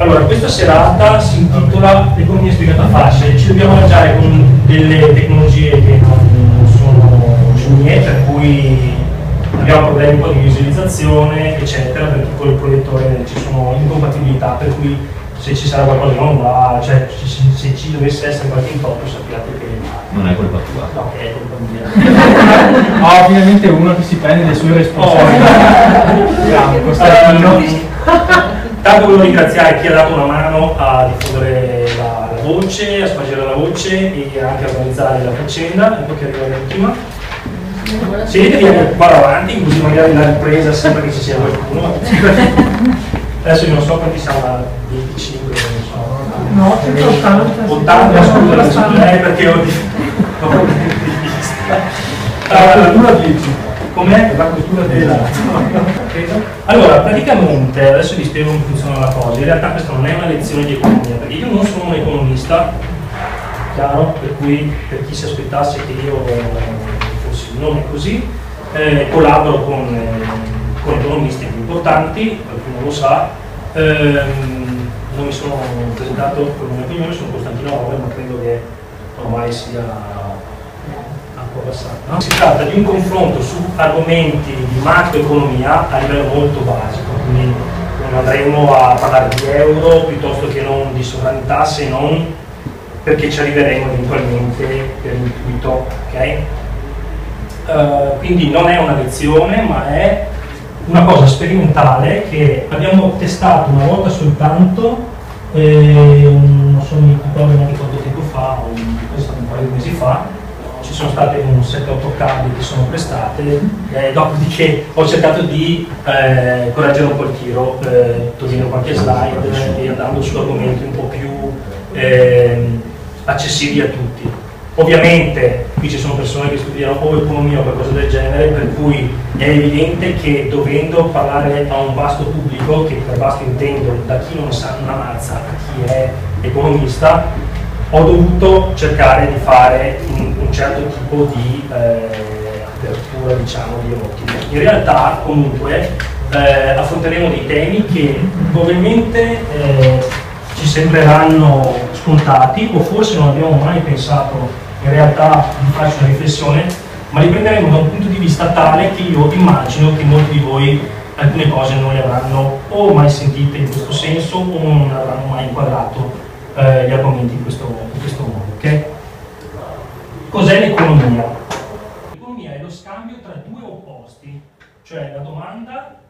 Allora, questa serata si intitola Economia spiegata facile, ci dobbiamo mangiare con delle tecnologie che non sono mie, per cui abbiamo problemi un po' di visualizzazione, eccetera, perché con il proiettore ci sono incompatibilità, per cui se ci sarà qualcosa che non va, cioè se ci dovesse essere qualche intoppo sappiate che non è colpa tua. No, che è colpa mia. Ah, ovviamente uno che si prende le sue responsabilità. Oh, Costantino. Tanto volevo ringraziare chi ha dato una mano a diffondere la, la voce, a spargere la voce e anche a organizzare la faccenda, ecco che arriva l'ultima. Sedetevi qua davanti, così magari la ripresa sembra che ci sia qualcuno. Adesso io non so quanti siamo, 25, non so. No, 180. 80, scusa, eh, perché ho ho problemi di vista. Allora, 10. Com'è? La cultura della... allora, praticamente, adesso vi spiego come funziona la cosa. In realtà questa non è una lezione di economia, perché io non sono un economista, chiaro, per cui per chi si aspettasse che io fossi un nome così, eh, collaboro con, eh, con, economisti più importanti, qualcuno lo sa, ehm, non mi sono presentato con nome, sono Costantino Ove, ma credo che ormai sia No? Si tratta di un confronto su argomenti di macroeconomia a livello molto basico, quindi non andremo a parlare di euro piuttosto che non di sovranità se non perché ci arriveremo eventualmente per intuito. Okay? Uh, quindi non è una lezione ma è una cosa sperimentale che abbiamo testato una volta soltanto, eh, non so mi ricordo neanche quanto tempo fa, un, un paio di mesi fa, sono state un 7-8 cavi che sono prestate, eh, dopodiché ho cercato di eh, correggere un po' il tiro, eh, togliendo qualche slide e andando su argomenti un po' più ehm, accessibili a tutti. Ovviamente qui ci sono persone che studiano o economia o qualcosa del genere, per cui è evidente che dovendo parlare a un vasto pubblico, che per vasto intendo da chi non sa una mazza a chi è economista, ho dovuto cercare di fare un, un certo tipo di eh, apertura diciamo di ordine. In realtà comunque eh, affronteremo dei temi che probabilmente eh, ci sembreranno scontati o forse non abbiamo mai pensato in realtà di farci una riflessione, ma li prenderemo da un punto di vista tale che io immagino che molti di voi alcune cose non le avranno o mai sentite in questo senso o non avranno mai inquadrato eh, gli argomenti in questo, in questo modo. Okay? Cos'è l'economia? L'economia è lo scambio tra due opposti, cioè la domanda,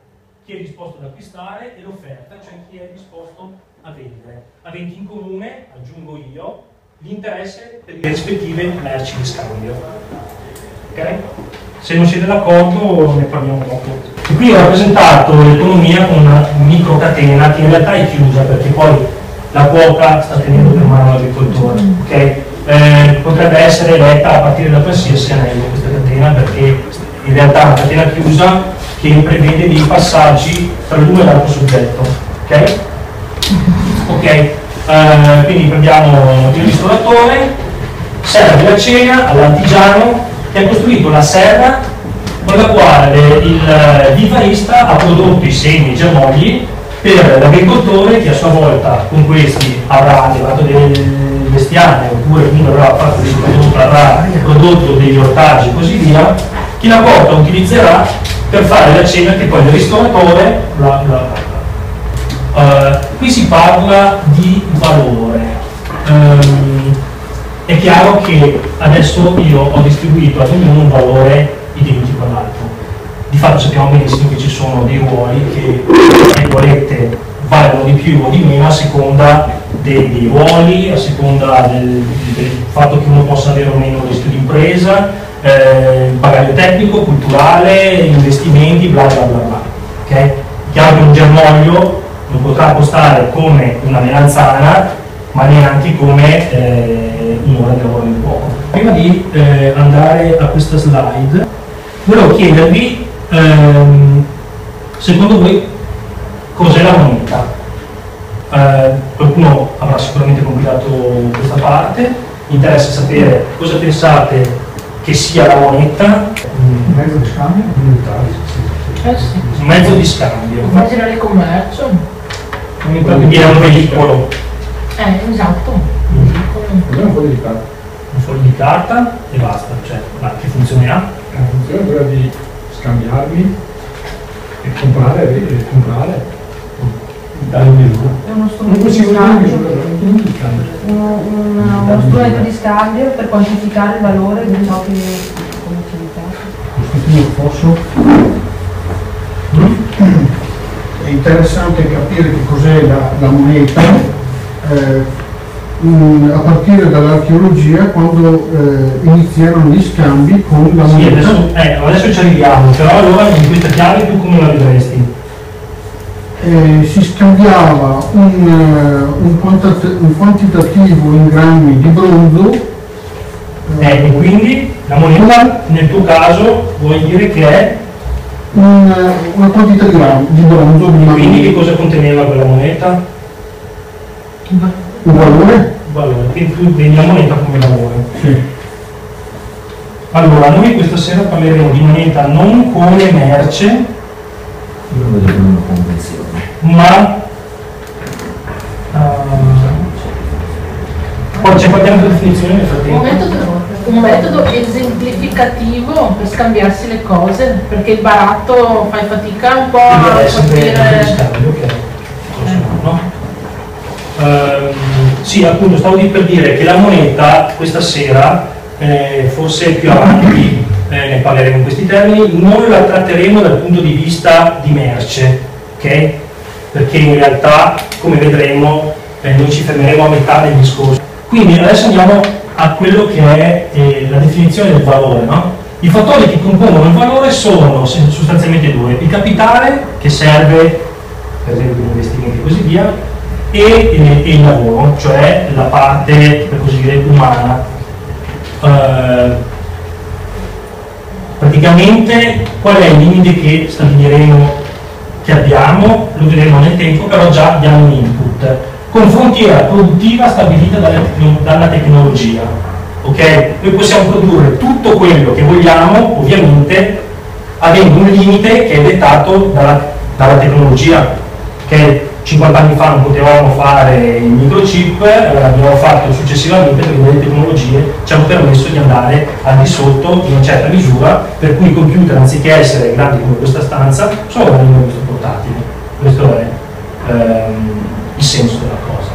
chi è disposto ad acquistare, e l'offerta, cioè chi è disposto a vendere, aventi in comune, aggiungo io, l'interesse per le rispettive merci di scambio. Okay? Se non siete d'accordo ne parliamo dopo. Qui ho rappresentato l'economia con una microcatena che in realtà è chiusa perché poi la quota sta tenendo per mano l'agricoltore. Okay? Eh, potrebbe essere letta a partire da qualsiasi anello questa catena perché in realtà è una catena chiusa che prevede dei passaggi tra l'uno e l'altro soggetto. Ok? Ok, eh, quindi prendiamo il ristoratore, serra della cena all'artigiano che ha costruito la serra con la quale il vivarista ha prodotto i semi, i germogli per l'agricoltore che a sua volta con questi avrà levato del bestiame oppure quindi avrà fatto dei prodotti, avrà prodotto degli ortaggi e così via, che la porta utilizzerà per fare la cena che poi il ristoratore la, la, Uh, qui si parla di valore. Um, è chiaro che adesso io ho distribuito ad ognuno un valore di fatto sappiamo benissimo che ci sono dei ruoli che, virgolette, valgono di più o di meno a seconda dei, dei ruoli, a seconda del, del, fatto che uno possa avere o meno rischio di impresa, eh, bagaglio tecnico, culturale, investimenti, bla bla bla bla. Okay? Chiaro che un germoglio non potrà costare come una melanzana, ma neanche come eh, un'ora di lavoro di poco. Prima di eh, andare a questa slide, volevo chiedervi ehm, secondo voi cos'è la moneta? Eh, qualcuno avrà sicuramente compilato questa parte, mi interessa sapere cosa pensate che sia la moneta. Un mezzo di scambio? Eh sì. Un mezzo di scambio. Immaginare il commercio. quindi è un veicolo. Eh, esatto. Cos'è un foglio di carta? Un foglio di carta e basta, cioè, ma che funzione ha? La funzione è quella di scambiarmi e comprare, e comprare. Dare misura. È uno Non strumento di scambio. scambio. Uno, un- uno strumento di scambio per quantificare il valore di ciò che come Io posso? È interessante capire che cos'è la, la moneta eh, mm, a partire dall'archeologia quando eh, iniziarono gli scambi con la Sì, moneta. adesso, eh, adesso ci arriviamo, però allora in questa chiave tu come la vedresti? Eh, si scambiava un, eh, un quantat- un quantitativo in grammi di bronzo Eh, e quindi la moneta nel tuo caso vuol dire che è, un, eh, una quantità di, gram- di bronzo di quindi che cosa conteneva quella moneta? Un valore? Un valore, quindi tu vedi la moneta come valore. Sì. Allora, noi questa sera parleremo di moneta non come merce, Io lo vedo come una convenzione. ma ehm, poi c'è qualche altra definizione nel Un frattempo. metodo, un metodo esemplificativo per scambiarsi le cose, perché il baratto fai fatica un po' a un capire. scambio, ok. Forse no, no? Sì, appunto, stavo di per dire che la moneta questa sera, eh, forse più avanti eh, ne parleremo in questi termini, non la tratteremo dal punto di vista di merce, ok? Perché in realtà, come vedremo, eh, noi ci fermeremo a metà del discorso. Quindi adesso andiamo a quello che è eh, la definizione del valore, no? I fattori che compongono il valore sono sostanzialmente due, il capitale che serve per esempio per investimenti e così via, e, e- e il lavoro, cioè la parte per così dire umana. Eh, praticamente qual è il limite che stabiliremo che abbiamo, lo vedremo nel tempo, però già diamo un input, con frontiera produttiva stabilita dalla, tecno- dalla tecnologia. ok? Noi possiamo produrre tutto quello che vogliamo, ovviamente, avendo un limite che è dettato dalla, dalla tecnologia. ok? 50 anni fa non potevamo fare il microchip, eh, l'abbiamo fatto successivamente perché le tecnologie ci hanno permesso di andare al di sotto in una certa misura, per cui i computer anziché essere grandi come questa stanza, sono grandi come questo portatile. Questo è ehm, il senso della cosa.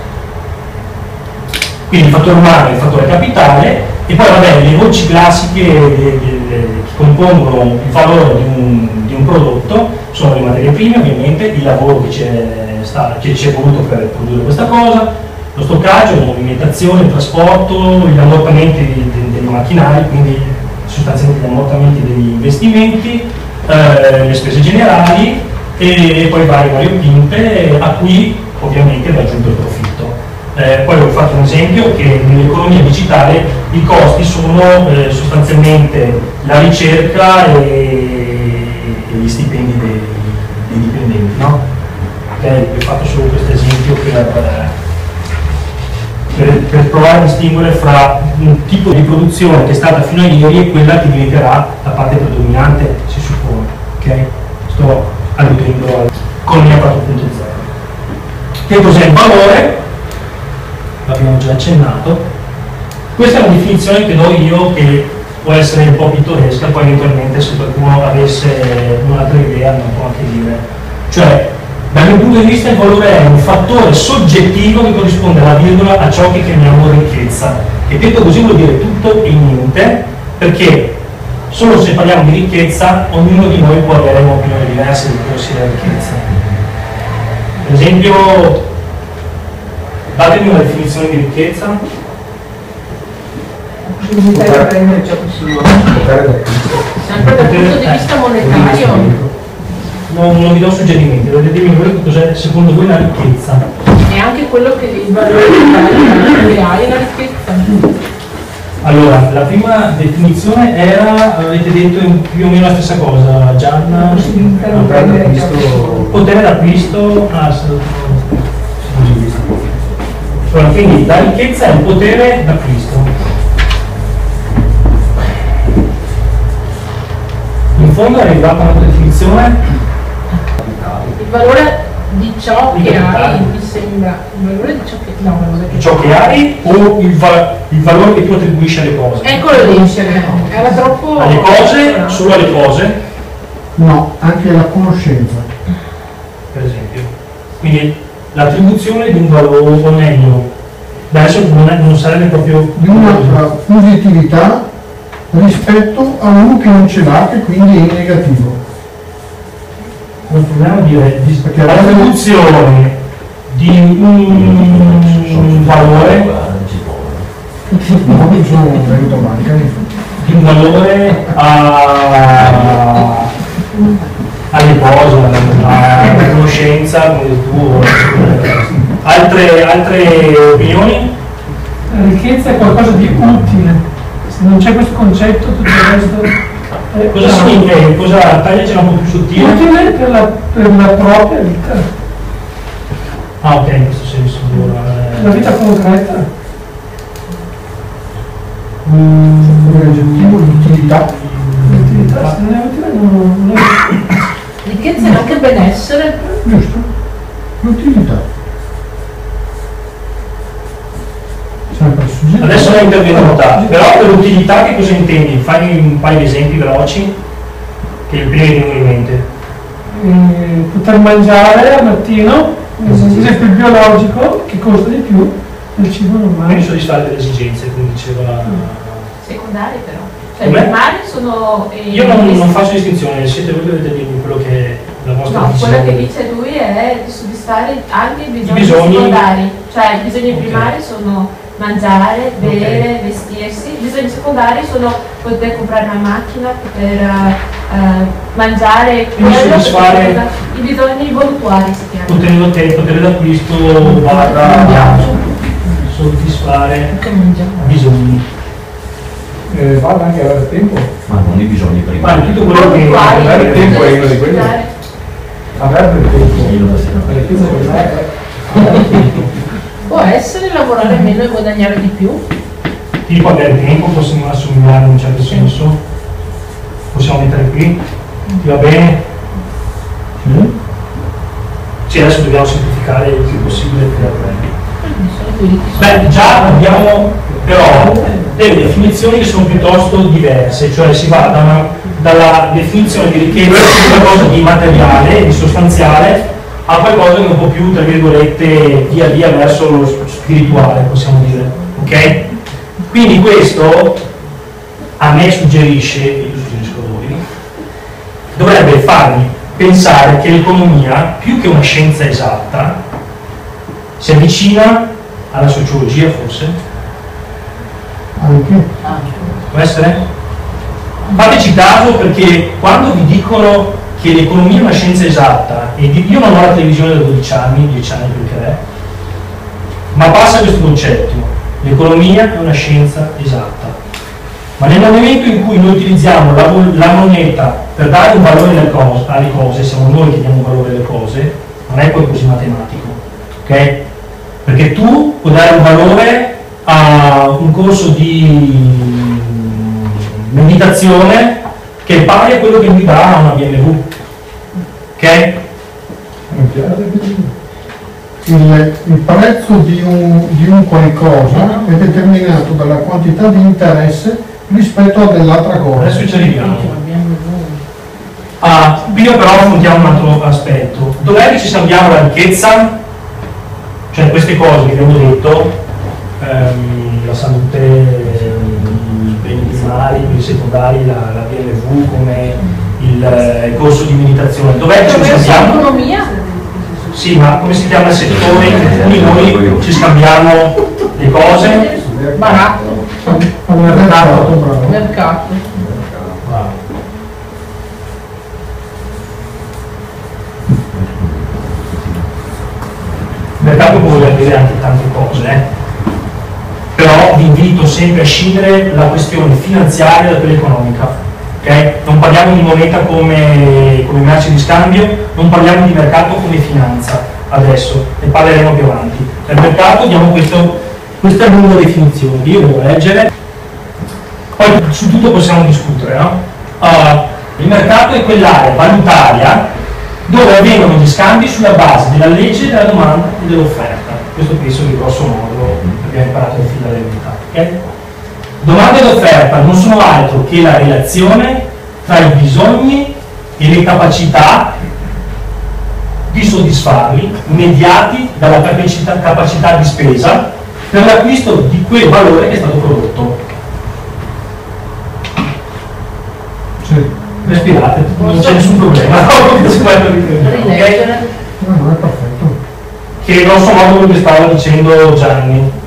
Quindi il fattore umano è il fattore capitale e poi vabbè le voci classiche che compongono il valore di un, di un prodotto sono le materie prime ovviamente, il lavoro che c'è sta- che ci è voluto per produrre questa cosa, lo stoccaggio, la movimentazione, il trasporto, gli ammortamenti dei macchinari, quindi sostanzialmente gli ammortamenti degli investimenti, eh, le spese generali e poi varie variopinte a cui ovviamente va aggiunto il profitto. Eh, poi ho fatto un esempio che nell'economia digitale i costi sono eh, sostanzialmente la ricerca e, e gli stipendi dei, dei dipendenti. No? Vi ho fatto solo questo esempio per, per, per provare a distinguere fra un tipo di produzione che è stata fino a ieri e quella che diventerà la parte predominante, si suppone. Ok? Sto alludendo all'economia 4.0. Che cos'è il valore? L'abbiamo già accennato. Questa è una definizione che do io che può essere un po' pittoresca, poi eventualmente se qualcuno avesse un'altra idea lo può anche dire. Cioè, punto di vista il valore è un fattore soggettivo che corrisponde alla virgola a ciò che chiamiamo ricchezza. E detto così vuol dire tutto e niente, perché solo se parliamo di ricchezza ognuno di noi può avere un'opinione diversa di cosa sia la ricchezza. Per esempio, datemi una definizione di ricchezza. Sempre dal punto di vista monetario Non, non vi do suggerimenti, dovete dirmi voi che cos'è secondo voi la ricchezza. e anche quello che il valore che hai è la ricchezza. Allora, la prima definizione era, avete detto più o meno la stessa cosa, Gianna? Potere d'acquisto, ah. Allora, quindi la ricchezza è un potere d'acquisto. In fondo è arrivata una definizione valore di ciò che hai, mi sembra. Il valore di ciò che. No, Di ciò che hai o il, va- il valore che tu attribuisci alle cose? Eccolo lì, era troppo. Alle cose, solo alle cose, No, anche la conoscenza. per esempio. Quindi l'attribuzione di un valore, o meglio, adesso non, è- non sarebbe proprio Di una eh, positività rispetto a uno che non ce l'ha, che quindi è in negativo. Non a dire di- Perché l'attribuzione di un valore di un valore a, cose, alla conoscenza, come tuo. Altre, altre opinioni? La ricchezza è qualcosa di utile. Se non c'è questo concetto, tutto il resto è Cosa significa? Cosa tagliacela un po' più sottile? utile per la, per la propria vita, Ah ok, in questo senso. la eh, vita concreta. Come aggettivo l'utilità. L'utilità, se non è utile non, non è Ricchezza e anche benessere. Giusto? L'utilità. Sempre soggetto. Adesso non intervengo notato, però per utilità che cosa intendi? Fai un paio di esempi veloci che il primo viene in mente. Eh, poter mangiare al mattino, ad esempio il biologico, che costa di più del cibo Quindi normale. soddisfare delle esigenze, come diceva. secondari però. Cioè i primari sono... eh, Io non, non faccio distinzione, siete voi che dovete dirmi quello che è la vostra No, quello che dice lui è di soddisfare anche i bisogni, bisogni- secondari. Cioè i bisogni Ok. primari sono mangiare, bere, vestirsi. I bisogni secondari sono poter comprare una macchina, poter eh, mangiare Quindi soddisfare- i bisogni voluttuari si chiamano. Potere, te- potere d'acquisto barra soddisfare bisogni. Eh, vale anche avere tempo. Ma non i bisogni Ma primari. tutto quello che Voluttuari, avere tempo è uno di quelli. Avere tempo. Io da sera. La ricchezza è Può essere lavorare meno e guadagnare di più? tipo avere tempo possiamo assomigliare in un certo senso. Possiamo mettere qui. Ti va bene? Sì, adesso dobbiamo semplificare il più possibile per sono. Beh, già abbiamo però delle definizioni che sono piuttosto diverse, cioè si va da una- dalla definizione di ricchezza di qualcosa di materiale, di sostanziale, a qualcosa che è un po' più, tra virgolette, via via verso lo spirituale, possiamo dire. Ok? Quindi questo a me suggerisce, e io suggerisco a voi, dovrebbe farmi pensare che l'economia, più che una scienza esatta, si avvicina alla sociologia forse? Anche. Può essere? Fateci caso perché quando vi dicono che l'economia è una scienza esatta, e io non ho la televisione da 12 anni, 10 anni perché è, ma passa questo concetto, l'economia è una scienza esatta. Ma nel momento in cui noi utilizziamo la, la moneta per dare un valore alle cose, alle cose, siamo noi che diamo valore alle cose, non è poi così matematico, ok? Perché tu puoi dare un valore a un corso di meditazione che è pari a quello che mi dà una BMW, ok? Il, il prezzo di un, di un qualcosa è determinato dalla quantità di interesse rispetto a dell'altra cosa. Adesso ci arriviamo. Ah, prima però affrontiamo un altro aspetto. Dov'è che ci salviamo la ricchezza? Cioè queste cose che abbiamo detto, ehm, la salute, ehm, i beni primari, i secondari, la, la BMW come il, eh, il corso di meditazione. Dov'è che ci salviamo? l'economia? Sì, ma come si chiama il settore in cui noi ci scambiamo le cose? Baratto, mercato, mercato. Mercato può voler dire anche tante cose, eh. però vi invito sempre a scindere la questione finanziaria da quella economica. Ok? Non parliamo di moneta come, come merce di scambio, non parliamo di mercato come finanza adesso, ne parleremo più avanti. Nel mercato diamo questo, questa lunga definizione, io devo leggere, poi su tutto possiamo discutere. No? Ah, il mercato è quell'area valutaria dove avvengono gli scambi sulla base della legge della domanda e dell'offerta. Questo penso che grosso modo abbiamo imparato nel filo dell'elementare. Okay? Domanda ed offerta non sono altro che la relazione tra i bisogni e le capacità di soddisfarli mediati dalla capacità, capacità di spesa per l'acquisto di quel valore che è stato prodotto. Sì. Respirate, non c'è nessun problema. Rileggere. No, no, è perfetto. che grosso modo quello che stava dicendo Gianni.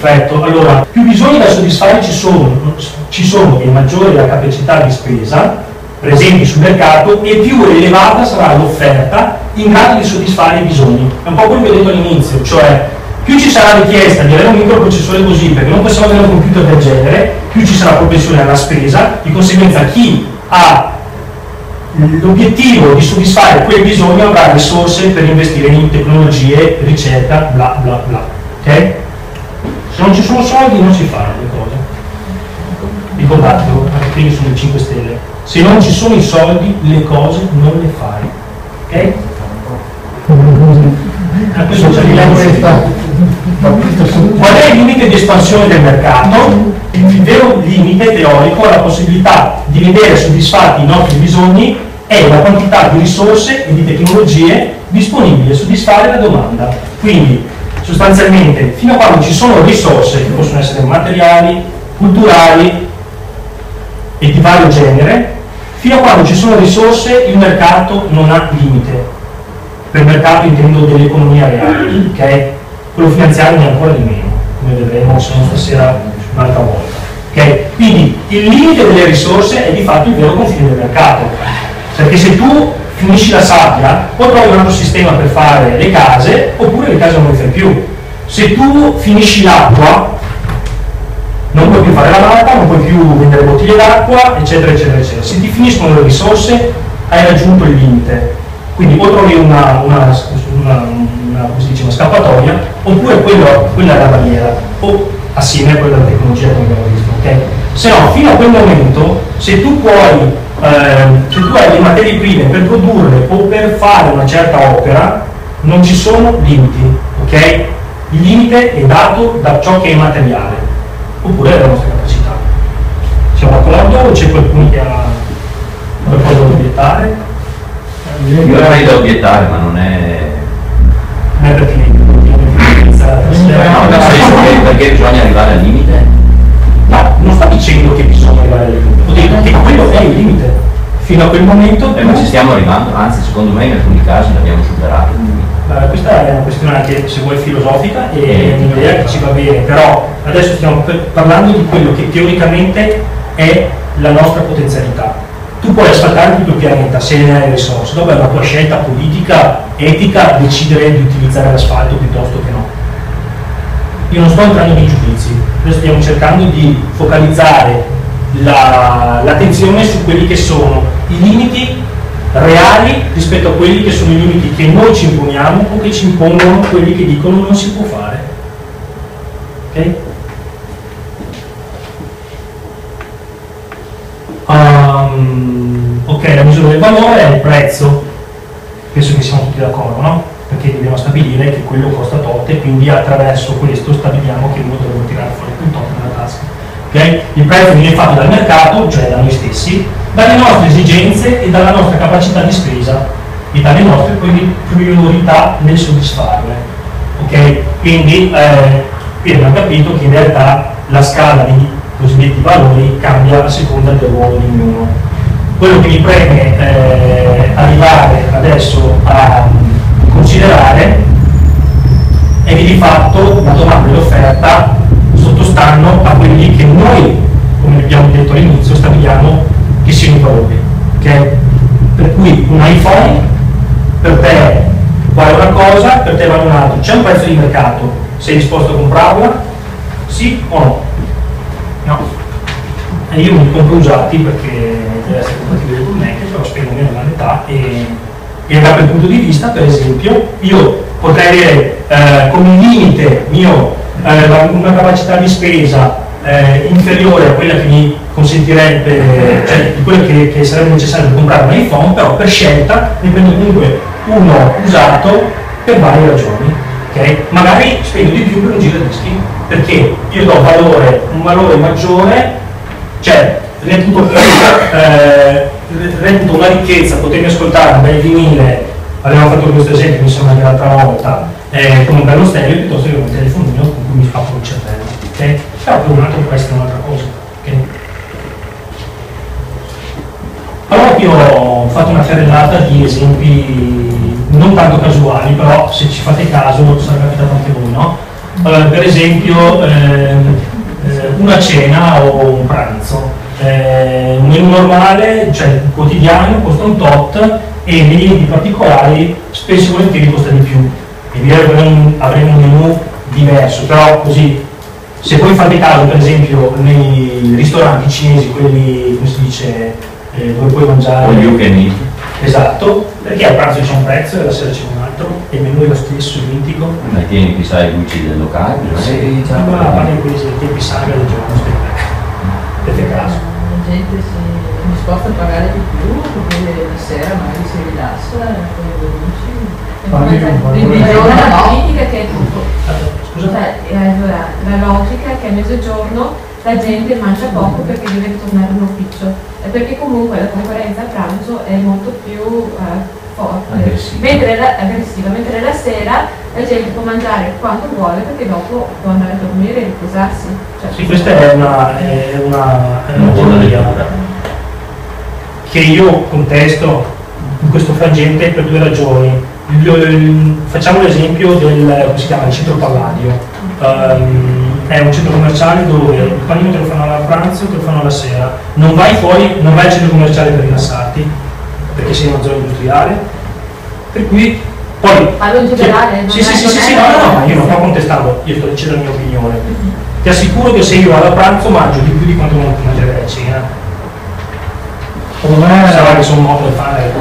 Perfetto, allora più bisogni da soddisfare ci sono, ci sono e maggiore la capacità di spesa presenti sul mercato e più elevata sarà l'offerta in grado di soddisfare i bisogni. È un po' quello che ho detto all'inizio, cioè più ci sarà richiesta di avere un microprocessore così, perché non possiamo avere un computer del genere, più ci sarà propensione alla spesa, di conseguenza chi ha l'obiettivo di soddisfare quel bisogno avrà risorse per investire in tecnologie, ricerca, bla bla bla. Ok? Se non ci sono soldi non si fanno le cose. Ricordatelo, anche prima sono le 5 stelle. Se non ci sono i soldi le cose non le fai. Ok? A questo c'è il Qual è il limite di espansione del mercato? Il vero limite teorico è la possibilità di vedere soddisfatti i nostri bisogni è la quantità di risorse e di tecnologie disponibili a soddisfare la domanda. Quindi, sostanzialmente, fino a quando ci sono risorse, che possono essere materiali, culturali e di vario genere, fino a quando ci sono risorse il mercato non ha limite. Per mercato intendo dell'economia reale, ok? Quello finanziario ne ancora di meno, come vedremo se non stasera un'altra volta. ok? Quindi il limite delle risorse è di fatto il vero confine del mercato. Perché se tu finisci la sabbia, o trovi un altro sistema per fare le case, oppure le case non le fai più. Se tu finisci l'acqua, non puoi più fare la malta, non puoi più vendere bottiglie d'acqua, eccetera, eccetera, eccetera. Se ti finiscono le risorse, hai raggiunto il limite. Quindi o trovi una, una, una, dice, una scappatoia, oppure quello, quella è la barriera, o assieme a quella della tecnologia come abbiamo visto. Okay? Se no, fino a quel momento, se tu puoi, ehm, se tu hai le materie prime per produrre o per fare una certa opera, non ci sono limiti. ok? Il limite è dato da ciò che è materiale, oppure dalla nostra capacità. Siamo d'accordo o c'è qualcuno che ha qualcosa da obiettare? Io avrei da obiettare, ma non è... Non è pertinente. No, perché bisogna arrivare al limite? No, non sto dicendo che bisogna arrivare al limite, ho detto che quello è il limite. Fino a quel momento Eh, ma ci stiamo arrivando, anzi secondo me in alcuni casi l'abbiamo superato. Eh, questa è una questione anche se vuoi filosofica e è un'idea che ci va bene, però adesso stiamo parlando di quello che teoricamente è la nostra potenzialità. Tu puoi asfaltare tutto il pianeta se ne hai le risorse, dopo è una tua scelta politica, etica, decidere di utilizzare l'asfalto piuttosto che no. Io non sto entrando nei giudizi, noi stiamo cercando di focalizzare la- l'attenzione su quelli che sono i limiti reali rispetto a quelli che sono i limiti che noi ci imponiamo o che ci impongono quelli che dicono non si può fare. Ok? Ehm, ok, la misura del valore è il prezzo, penso che siamo tutti d'accordo, no? Perché dobbiamo stabilire che quello costa tot e quindi attraverso questo stabiliamo che uno deve tirare fuori quel tot dalla tasca. ok? Il prezzo viene fatto dal mercato, cioè da noi stessi, dalle nostre esigenze e dalla nostra capacità di spesa e dalle nostre pri- priorità nel soddisfarle. ok? Quindi eh, abbiamo capito che in realtà la scala di cosiddetti valori cambia a seconda del ruolo di ognuno. Quello che mi preme eh, arrivare adesso a considerare è che di fatto la domanda e l'offerta sottostanno a quelli che noi, come abbiamo detto all'inizio, stabiliamo che siano i valori. ok? Per cui un iPhone per te vale una cosa, per te vale un'altra. C'è un prezzo di mercato, sei disposto a comprarla? Sì o no? No. E io mi compro usati perché deve essere compatibile con me, però spendo meno della metà e, e da quel punto di vista, per esempio, io potrei avere eh, come limite mio eh, una capacità di spesa eh, inferiore a quella che mi consentirebbe, cioè di quella che, che sarebbe necessario per comprare un iPhone, però per scelta ne prendo comunque uno usato per varie ragioni. ok? Magari spendo di più per un giro dischi, perché io do valore, un valore maggiore, cioè reputo, eh, reputo una ricchezza potermi ascoltare un bel vinile, abbiamo fatto questo esempio mi sembra che l'altra volta, eh, con un bello stereo piuttosto che con un telefonino con cui mi fa il cervello. ok? Però per un altro può essere un'altra cosa. ok? Allora io ho fatto una carrellata di esempi non tanto casuali, però se ci fate caso sarà capitato anche voi, no? Allora, per esempio ehm, eh, una cena o un pranzo. Eh, un menù normale, cioè quotidiano, costa un tot e nei di particolari spesso e volentieri costa di più. E via avremo, avremo un menù diverso, però così se poi fate caso per esempio nei ristoranti cinesi, quelli come si dice, eh, dove puoi mangiare All you can. Esatto, perché al pranzo c'è un prezzo e alla sera c'è un altro, e il menù è lo stesso, identico. Ma tieni chissà i gucci del locale, è che già Ma a parte quelli sono i tempi saga del giorno, aspetta. Gente si è disposta a pagare di più perché la sera magari si rilassa con i amici. Parli un po' Quindi Ma giorno la politica che Scusa? cioè, eh, allora, la logica è che a mezzogiorno la gente mangia poco perché deve tornare in ufficio e perché comunque la concorrenza a pranzo è molto più eh, forte Aggressiva. mentre la, aggressiva, mentre la sera la gente può mangiare quanto vuole perché dopo può andare a dormire e riposarsi Cioè, Sì, questa è una, è una, è una teoria che io contesto in questo frangente per due ragioni. Facciamo l'esempio del come si chiama, il centro Palladio. Ehm, è un centro commerciale dove il panino te lo fanno alla pranzo e te lo fanno alla sera. Non vai fuori, non vai al centro commerciale per rilassarti, perché sei in una zona industriale. Per cui poi. Parlo in generale, non Sì, sì, sì, sì, no, no, no, ma io non sto contestando, io sto dicendo la mia opinione. Ti assicuro che se io vado a pranzo mangio di più di quanto non mangerei a cena. Secondo me Sarà che sono modo da fare.